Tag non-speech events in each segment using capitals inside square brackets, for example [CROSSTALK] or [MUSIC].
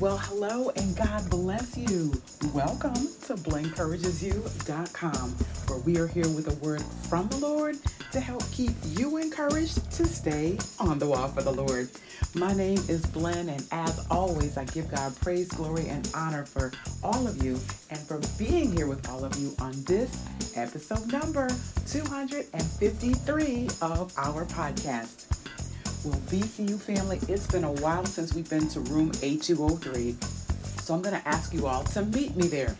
Well, hello and God bless you. Welcome to BlenencouragesYou.com, where we are here with a word from the Lord to help keep you encouraged to stay on the wall for the Lord. My name is Blen, and as always, I give God praise, glory, and honor for all of you and for being here with all of you on this episode number 253 of our podcast. Well, BCU family, it's been a while since we've been to room A203, so I'm going to ask you all to meet me there.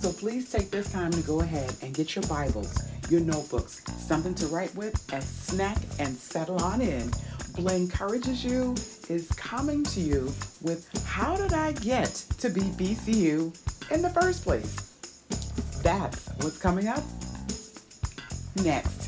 So please take this time to go ahead and get your Bibles, your notebooks, something to write with, a snack, and settle on in. Blen Encourages You is coming to you with How Did I Get to Be BCU in the First Place? That's what's coming up next.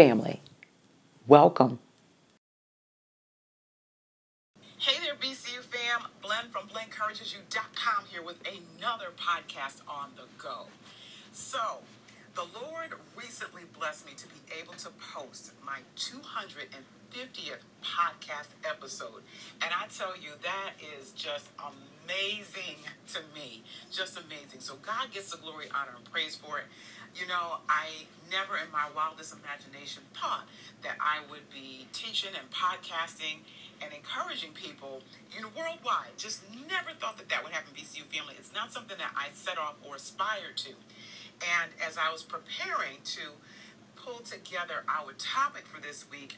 family. Welcome. Hey there, BCU fam. Blen from BlenencouragesYou.com here with another podcast on the go. So, the Lord recently blessed me to be able to post my 250th podcast episode. And I tell you, that is just amazing to me. Just amazing. So, God gets the glory, honor, and praise for it. You know, I never in my wildest imagination thought that I would be teaching and podcasting and encouraging people, you know, worldwide. Just never thought that that would happen, BCU family. It's not something that I set off or aspired to. And as I was preparing to pull together our topic for this week,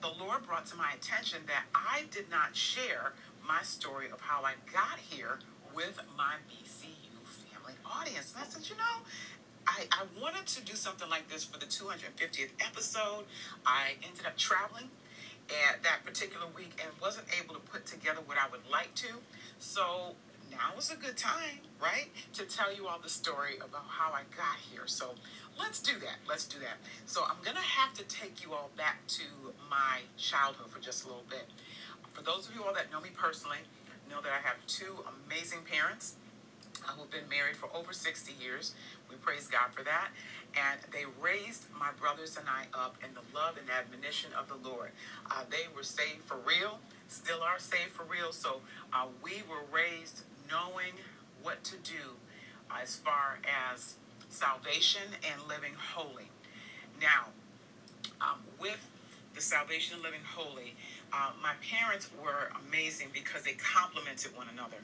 the Lord brought to my attention that I did not share my story of how I got here with my BCU family audience. And I said, you know, I, I wanted to do something like this for the 250th episode. I ended up traveling at that particular week and wasn't able to put together what I would like to. So now is a good time, right, to tell you all the story about how I got here. So let's do that. Let's do that. So I'm going to have to take you all back to my childhood for just a little bit. For those of you all that know me personally, know that I have two amazing parents who've been married for over 60 years. We praise God for that. And they raised my brothers and I up in the love and admonition of the Lord. Uh, they were saved for real, still are saved for real. So uh, we were raised knowing what to do as far as salvation and living holy. Now, um, with the salvation and living holy, uh, my parents were amazing because they complemented one another.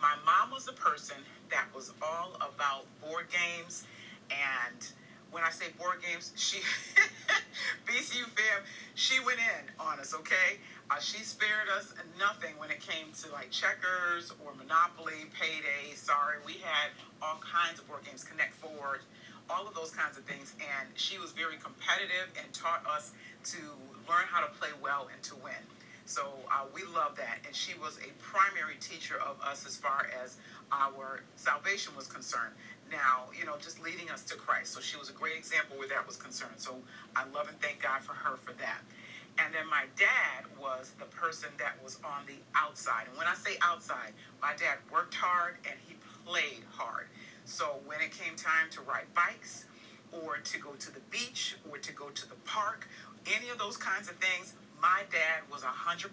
My mom was a person that was all about board games and when I say board games, she [LAUGHS] BCU fam, she went in on us, okay? Uh, she spared us nothing when it came to like checkers or Monopoly, Payday. Sorry, we had all kinds of board games, Connect Four, all of those kinds of things. And she was very competitive and taught us to learn how to play well and to win. So uh, we love that. And she was a primary teacher of us as far as our salvation was concerned. Now, you know, just leading us to Christ. So she was a great example where that was concerned. So I love and thank God for her for that. And then my dad was the person that was on the outside. And when I say outside, my dad worked hard and he played hard. So when it came time to ride bikes or to go to the beach or to go to the park, any of those kinds of things, my dad was 100%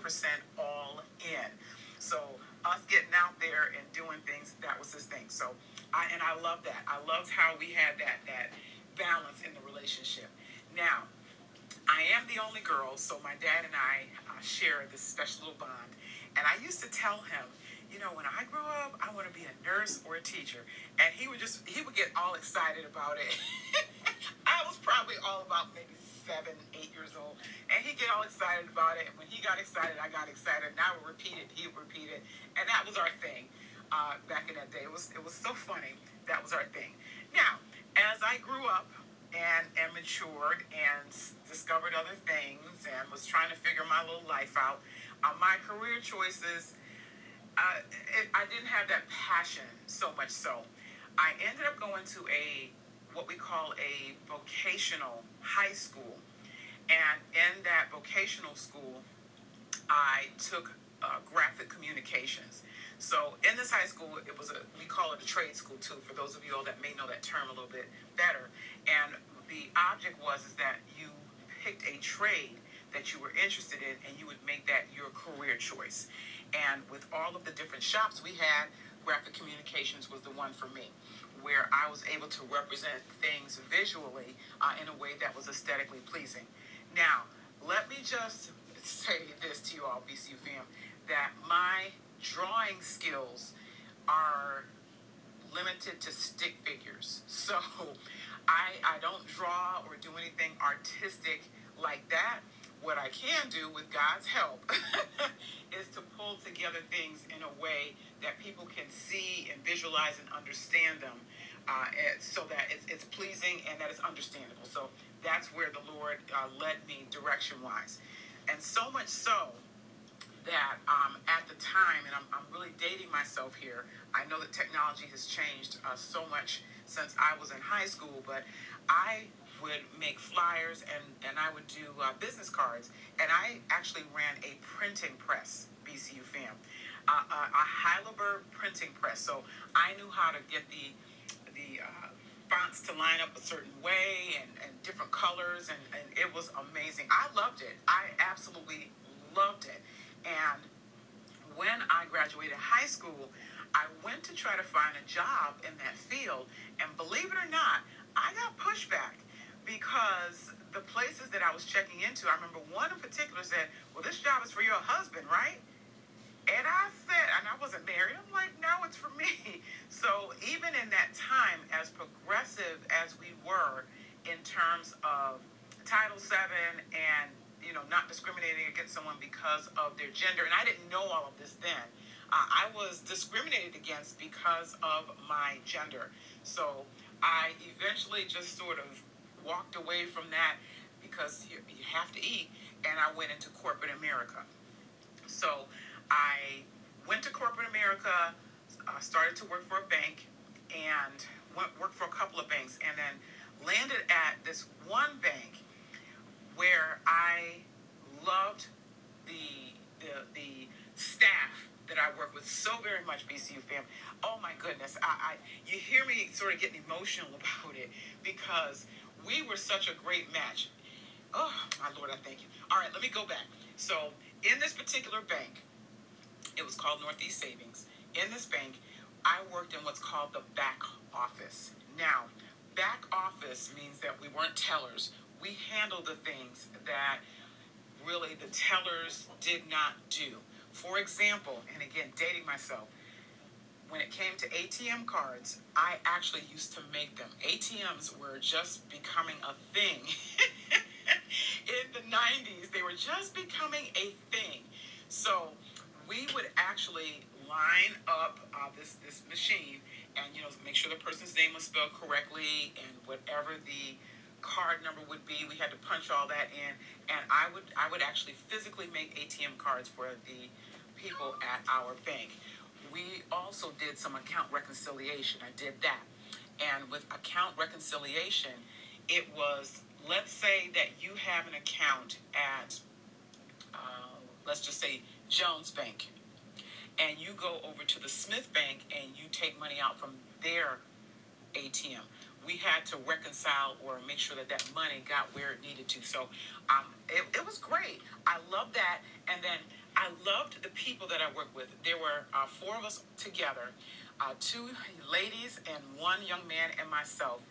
all in. So us getting out there and doing things, that was his thing. So I and I love that. I loved how we had that that balance in the relationship. Now, I am the only girl, so my dad and I uh, share this special little bond. And I used to tell him, you know, when I grow up, I want to be a nurse or a teacher. And he would just, he would get all excited about it. [LAUGHS] I was probably all about maybe seven, eight years old. And he'd get all excited about it. And when he got excited, I got excited. And I would repeat it, he would repeat it. And that was our thing uh, back in that day. It was, it was so funny. That was our thing. Now, as I grew up, and, and matured and discovered other things and was trying to figure my little life out. Uh, my career choices, uh, it, I didn't have that passion so much so. I ended up going to a what we call a vocational high school. And in that vocational school, I took uh, graphic communications. So in this high school, it was a we call it a trade school too. For those of you all that may know that term a little bit better, and the object was is that you picked a trade that you were interested in, and you would make that your career choice. And with all of the different shops we had, graphic communications was the one for me, where I was able to represent things visually uh, in a way that was aesthetically pleasing. Now, let me just say this to you all, BCU fam, that my drawing skills are limited to stick figures. [LAUGHS] So I, I don't draw or do anything artistic like that. What I can do with God's help [LAUGHS] is to pull together things in a way people can see and visualize and understand them uh, so that it's, it's pleasing and that it's understandable. So that's where the Lord uh, led me direction wise. And so much so that um, at the time, and I'm, I'm really dating myself here, I know that technology has changed uh, so much since I was in high school, but I would make flyers and, and I would do uh, business cards. And I actually ran a printing press, BCU fam, a, a Heidelberg printing press. So I knew how to get the, the uh, fonts to line up a certain way and, and different colors, and, and it was amazing. I loved it. I absolutely loved it. And when I graduated high school, I went to try to find a job in that field, and believe it or not, I got pushback because the places that I was checking into, I remember one in particular said, Well, this job is for your husband, right? And I said, and I wasn't married, I'm like, No, it's for me. [LAUGHS] So even in that time, as progressive as we were in terms of Title VII and you know, not discriminating against someone because of their gender. And I didn't know all of this then. Uh, I was discriminated against because of my gender. So I eventually just sort of walked away from that because you, you have to eat. And I went into corporate America. So I went to corporate America, uh, started to work for a bank, and went worked for a couple of banks, and then landed at this one bank where I loved the the the staff that I work with so very much, BCU fam. Oh my goodness, I, I you hear me sort of getting emotional [LAUGHS] about it because we were such a great match. Oh my lord, I thank you. All right, let me go back. So in this particular bank, it was called Northeast Savings. In this bank, I worked in what's called the back office. Now, back office means that we weren't tellers we handled the things that really the tellers did not do. For example, and again, dating myself, when it came to ATM cards, I actually used to make them. ATMs were just becoming a thing. [LAUGHS] In the 90s, they were just becoming a thing. So we would actually line up uh, this, this machine and, you know, make sure the person's name was spelled correctly and whatever the card number would be. We had to punch all that in, and I would I would actually physically make ATM cards for the people at our bank. We also did some account reconciliation. I did that, and with account reconciliation, it was let's say that you have an account at let's just say Jones Bank, and you go over to the Smith Bank and you take money out from their ATM we had to reconcile or make sure that that money got where it needed to. So um, it, it was great. I loved that. And then I loved the people that I worked with. There were uh, four of us together, uh, two ladies and one young man and myself.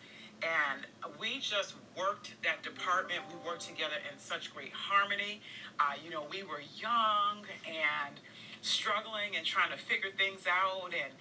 And we just worked that department. We worked together in such great harmony. Uh, you know, we were young and struggling and trying to figure things out, and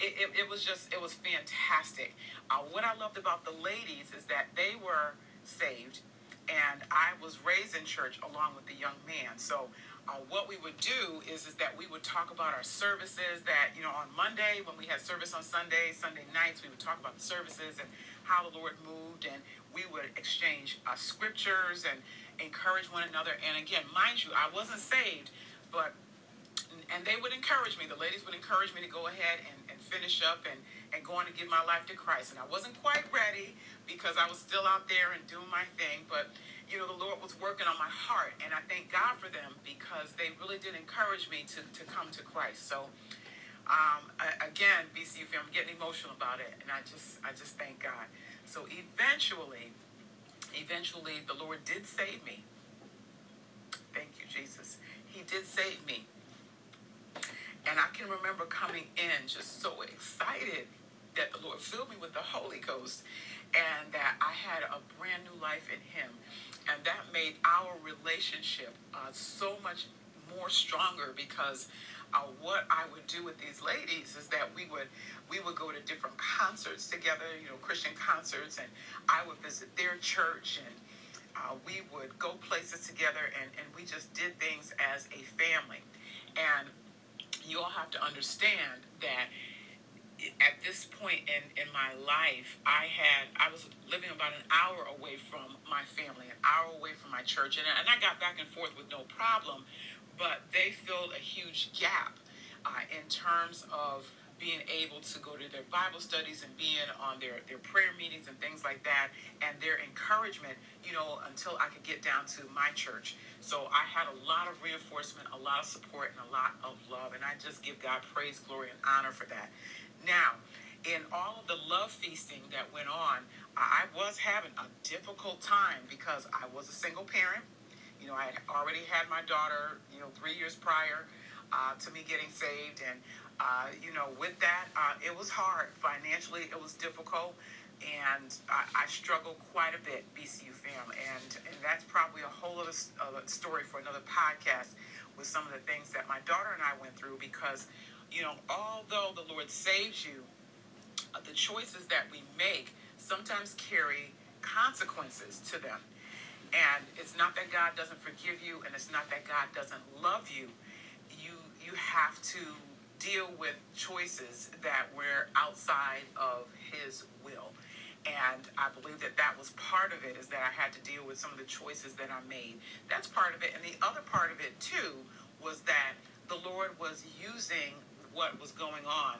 it, it, it was just it was fantastic. Uh, what I loved about the ladies is that they were saved, and I was raised in church along with the young man. So uh, what we would do is is that we would talk about our services that you know on monday when we had service on sunday sunday nights we would talk about the services and how the lord moved and we would exchange uh, scriptures and encourage one another and again mind you i wasn't saved but and they would encourage me the ladies would encourage me to go ahead and, and finish up and and go on to give my life to christ and i wasn't quite ready because i was still out there and doing my thing but you know, the Lord was working on my heart. And I thank God for them because they really did encourage me to, to come to Christ. So, um, I, again, BCU family, I'm getting emotional about it. And I just, I just thank God. So eventually, eventually, the Lord did save me. Thank you, Jesus. He did save me. And I can remember coming in just so excited that the Lord filled me with the Holy Ghost and that I had a brand new life in Him and that made our relationship uh, so much more stronger because uh, what I would do with these ladies is that we would we would go to different concerts together, you know, Christian concerts, and I would visit their church, and uh, we would go places together, and, and we just did things as a family. And you all have to understand that at this point in, in my life, I had I was living about an hour away from my family, an hour away from my church, and, and I got back and forth with no problem. But they filled a huge gap uh, in terms of being able to go to their Bible studies and being on their, their prayer meetings and things like that, and their encouragement, you know, until I could get down to my church. So I had a lot of reinforcement, a lot of support, and a lot of love. And I just give God praise, glory, and honor for that. Now, in all of the love feasting that went on, I was having a difficult time because I was a single parent. You know, I had already had my daughter, you know, three years prior uh, to me getting saved. And, uh, you know, with that, uh, it was hard. Financially, it was difficult. And I, I struggled quite a bit, BCU fam. And, and that's probably a whole other story for another podcast with some of the things that my daughter and I went through because you know, although the Lord saves you, uh, the choices that we make sometimes carry consequences to them. And it's not that God doesn't forgive you, and it's not that God doesn't love you. You you have to deal with choices that were outside of His will. And I believe that that was part of it, is that I had to deal with some of the choices that I made. That's part of it. And the other part of it, too, was that the Lord was using what was going on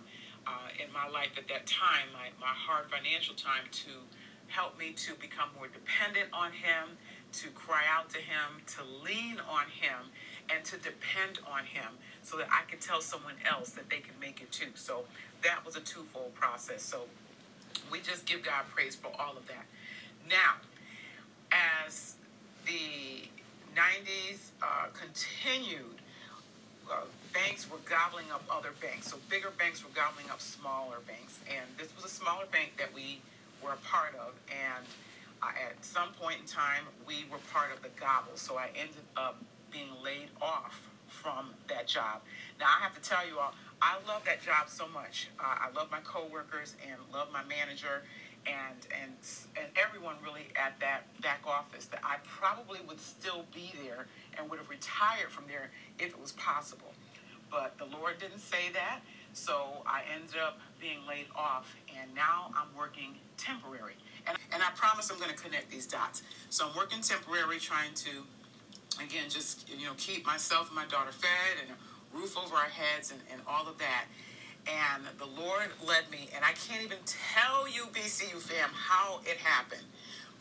uh, in my life at that time, my, my hard financial time, to help me to become more dependent on Him, to cry out to Him, to lean on Him, and to depend on Him so that I can tell someone else that they can make it too. So that was a twofold process. So we just give God praise for all of that. Now, as the 90s uh, continued, uh, banks were gobbling up other banks. So bigger banks were gobbling up smaller banks. And this was a smaller bank that we were a part of. And at some point in time, we were part of the gobble. So I ended up being laid off from that job. Now I have to tell you all, I love that job so much. Uh, I love my coworkers and love my manager and and and everyone really at that back office that I probably would still be there and would have retired from there if it was possible. But the Lord didn't say that, so I ended up being laid off, and now I'm working temporary. And, and I promise I'm going to connect these dots. So I'm working temporary, trying to, again, just you know, keep myself and my daughter fed and a roof over our heads and, and all of that. And the Lord led me, and I can't even tell you, BCU fam, how it happened.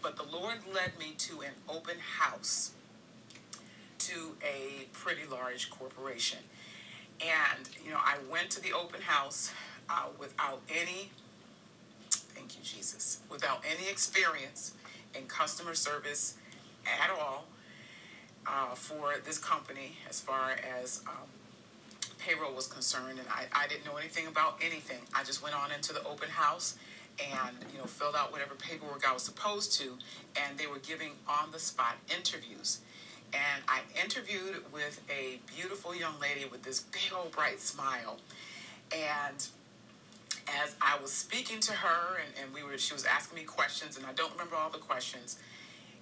But the Lord led me to an open house to a pretty large corporation. And, you know, I went to the open house uh, without any, thank you, Jesus, without any experience in customer service at all uh, for this company as far as um, payroll was concerned. And I, I didn't know anything about anything. I just went on into the open house and you know filled out whatever paperwork I was supposed to, and they were giving on the spot interviews. And I interviewed with a beautiful young lady with this big old bright smile. And as I was speaking to her and, and we were she was asking me questions and I don't remember all the questions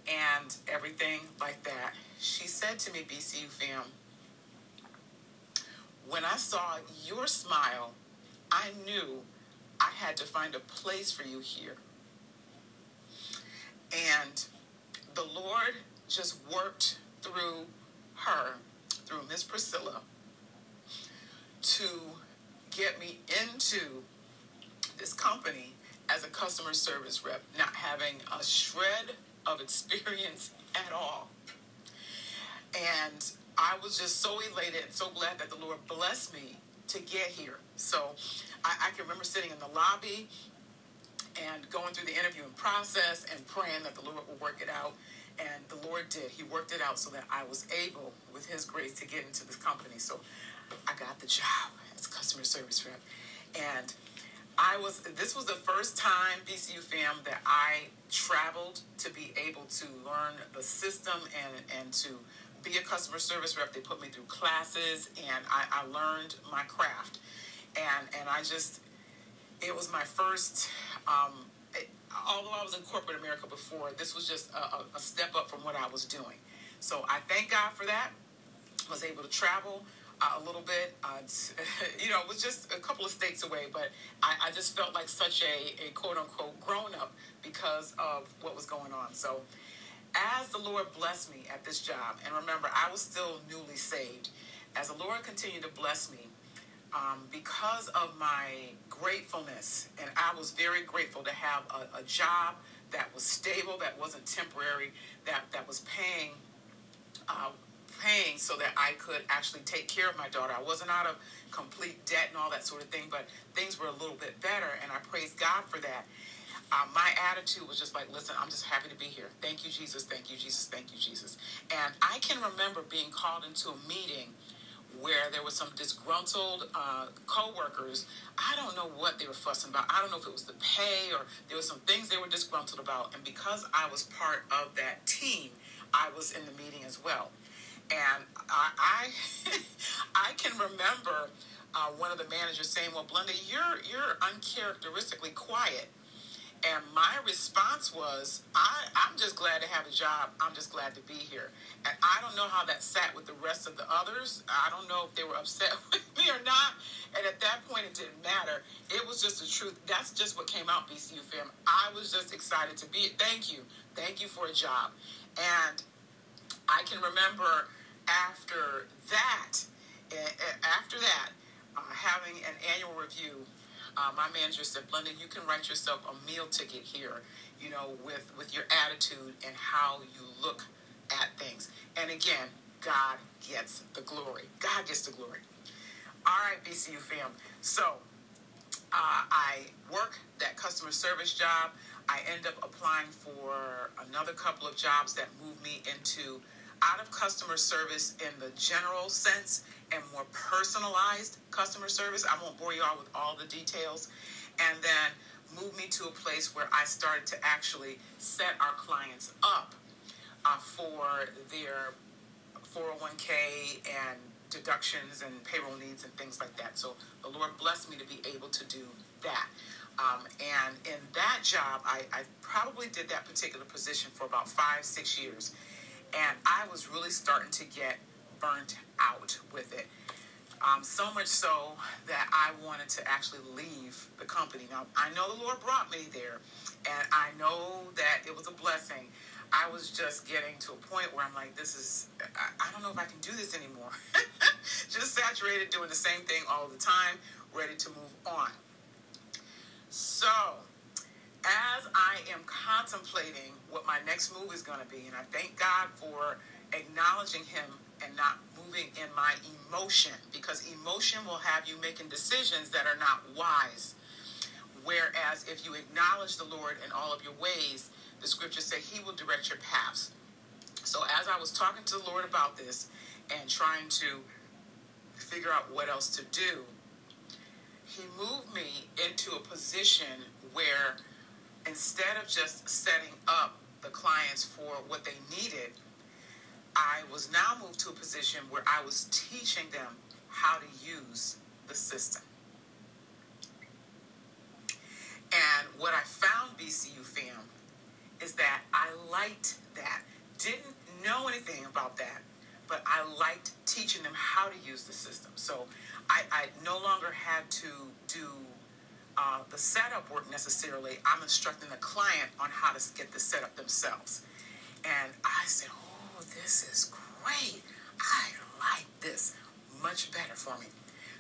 and everything like that, she said to me, BCU fam, when I saw your smile, I knew I had to find a place for you here. And the Lord just worked through her, through Miss Priscilla, to get me into this company as a customer service rep, not having a shred of experience [LAUGHS] at all. And I was just so elated and so glad that the Lord blessed me to get here. So I, I can remember sitting in the lobby and going through the interviewing process and praying that the Lord would work it out. And the Lord did. He worked it out so that I was able, with His grace, to get into this company. So I got the job as customer service rep. And I was, this was the first time, BCU fam, that I traveled to be able to learn the system and, and to be a customer service rep. They put me through classes and I, I learned my craft. And, and I just, it was my first, um, it, although I was in corporate America before, this was just a, a step up from what I was doing. So I thank God for that. Was able to travel a little bit. Uh, [LAUGHS] you know, it was just a couple of states away, but I, I just felt like such a, a quote unquote grown up because of what was going on. So as the Lord blessed me at this job, and remember, I was still newly saved, as the Lord continued to bless me, um, because of my gratefulness, and I was very grateful to have a, a job that was stable, that wasn't temporary, that, that was paying. Uh, paying so that I could actually take care of my daughter. I wasn't out of complete debt and all that sort of thing, but things were a little bit better, and I praise God for that. Uh, my attitude was just like, listen, I'm just happy to be here. Thank you, Jesus. Thank you, Jesus. Thank you, Jesus. And I can remember being called into a meeting where there was some disgruntled uh, co-workers. I don't know what they were fussing about. I don't know if it was the pay or there were some things they were disgruntled about. And because I was part of that team, I was in the meeting as well. And I, I, [LAUGHS] I can remember uh, one of the managers saying, "Well, Blenda, you're you're uncharacteristically quiet." And my response was, I, I'm just glad to have a job. I'm just glad to be here. And I don't know how that sat with the rest of the others. I don't know if they were upset [LAUGHS] with me or not. And at that point, it didn't matter. It was just the truth. That's just what came out, BCU fam. I was just excited to be. it. Thank you. Thank you for a job. And I can remember after that, after that, uh, having an annual review uh, my manager said, Blenda, you can write yourself a meal ticket here, you know, with, with your attitude and how you look at things. And again, God gets the glory. God gets the glory. All right, BCU fam. So uh, I work that customer service job. I end up applying for another couple of jobs that move me into out of customer service in the general sense and more personalized customer service. I won't bore you all with all the details. And then move me to a place where I started to actually set our clients up uh, for their 401k and deductions and payroll needs and things like that. So the Lord blessed me to be able to do that. Um, and in that job, I, I probably did that particular position for about five, six years. And I was really starting to get burnt out with it. Um, so much so that I wanted to actually leave the company. Now, I know the Lord brought me there, and I know that it was a blessing. I was just getting to a point where I'm like, this is, I, I don't know if I can do this anymore. [LAUGHS] just saturated doing the same thing all the time, ready to move on. So, as I am contemplating what my next move is going to be, and I thank God for acknowledging Him and not moving in my emotion, because emotion will have you making decisions that are not wise. Whereas if you acknowledge the Lord in all of your ways, the scriptures say He will direct your paths. So as I was talking to the Lord about this and trying to figure out what else to do, He moved me into a position where instead of just setting up the clients for what they needed, I was now moved to a position where I was teaching them how to use the system. And what I found, BCU fam, is that I liked that. Didn't know anything about that, but I liked teaching them how to use the system. So I, I no longer had to do uh, the setup work necessarily. I'm instructing the client on how to get the setup themselves. And I said, oh, this is great. I like this much better for me.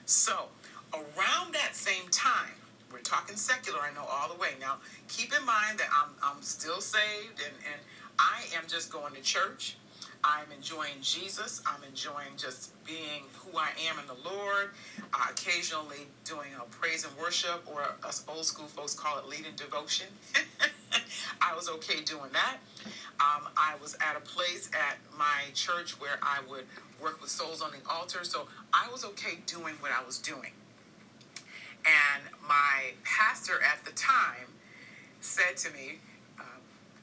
So around that same time, we're talking secular, I know all the way. Now, keep in mind that I'm, I'm still saved and, and I am just going to church. I'm enjoying Jesus. I'm enjoying just being who I am in the Lord. Uh, occasionally doing a praise and worship, or us old school folks call it leading devotion. [LAUGHS] I was okay doing that. Um, I was at a place at my church where I would work with souls on the altar, so I was okay doing what I was doing. And my pastor at the time said to me, uh,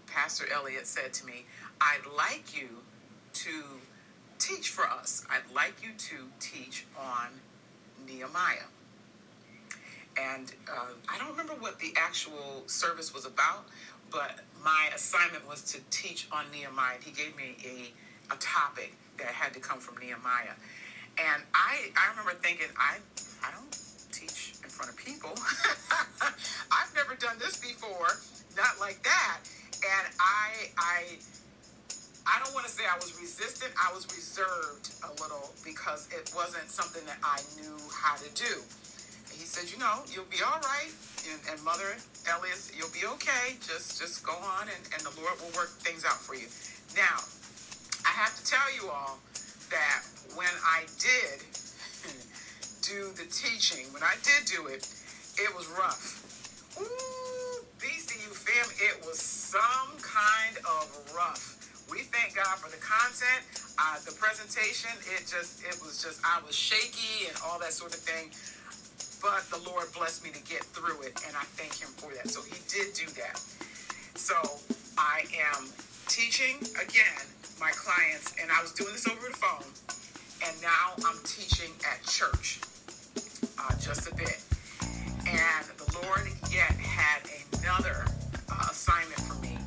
Pastor Elliott said to me, I'd like you to teach for us. I'd like you to teach on Nehemiah. And uh, I don't remember what the actual service was about, but my assignment was to teach on Nehemiah. He gave me a, a topic that had to come from Nehemiah. And I, I remember thinking, I, I don't teach in front of people. [LAUGHS] I've never done this before, not like that. And I, I, I don't want to say I was resistant. I was reserved a little because it wasn't something that I knew how to do. And he said, you know, you'll be all right. And, and Mother Elias, you'll be okay. Just just go on and, and the Lord will work things out for you. Now, I have to tell you all that when I did [LAUGHS] do the teaching, when I did do it, it was rough. Ooh, BCU fam, it was some kind of rough we thank God for the content, uh, the presentation. It just, it was just, I was shaky and all that sort of thing. But the Lord blessed me to get through it, and I thank Him for that. So He did do that. So I am teaching again my clients, and I was doing this over the phone, and now I'm teaching at church uh, just a bit. And the Lord yet had another uh, assignment for me,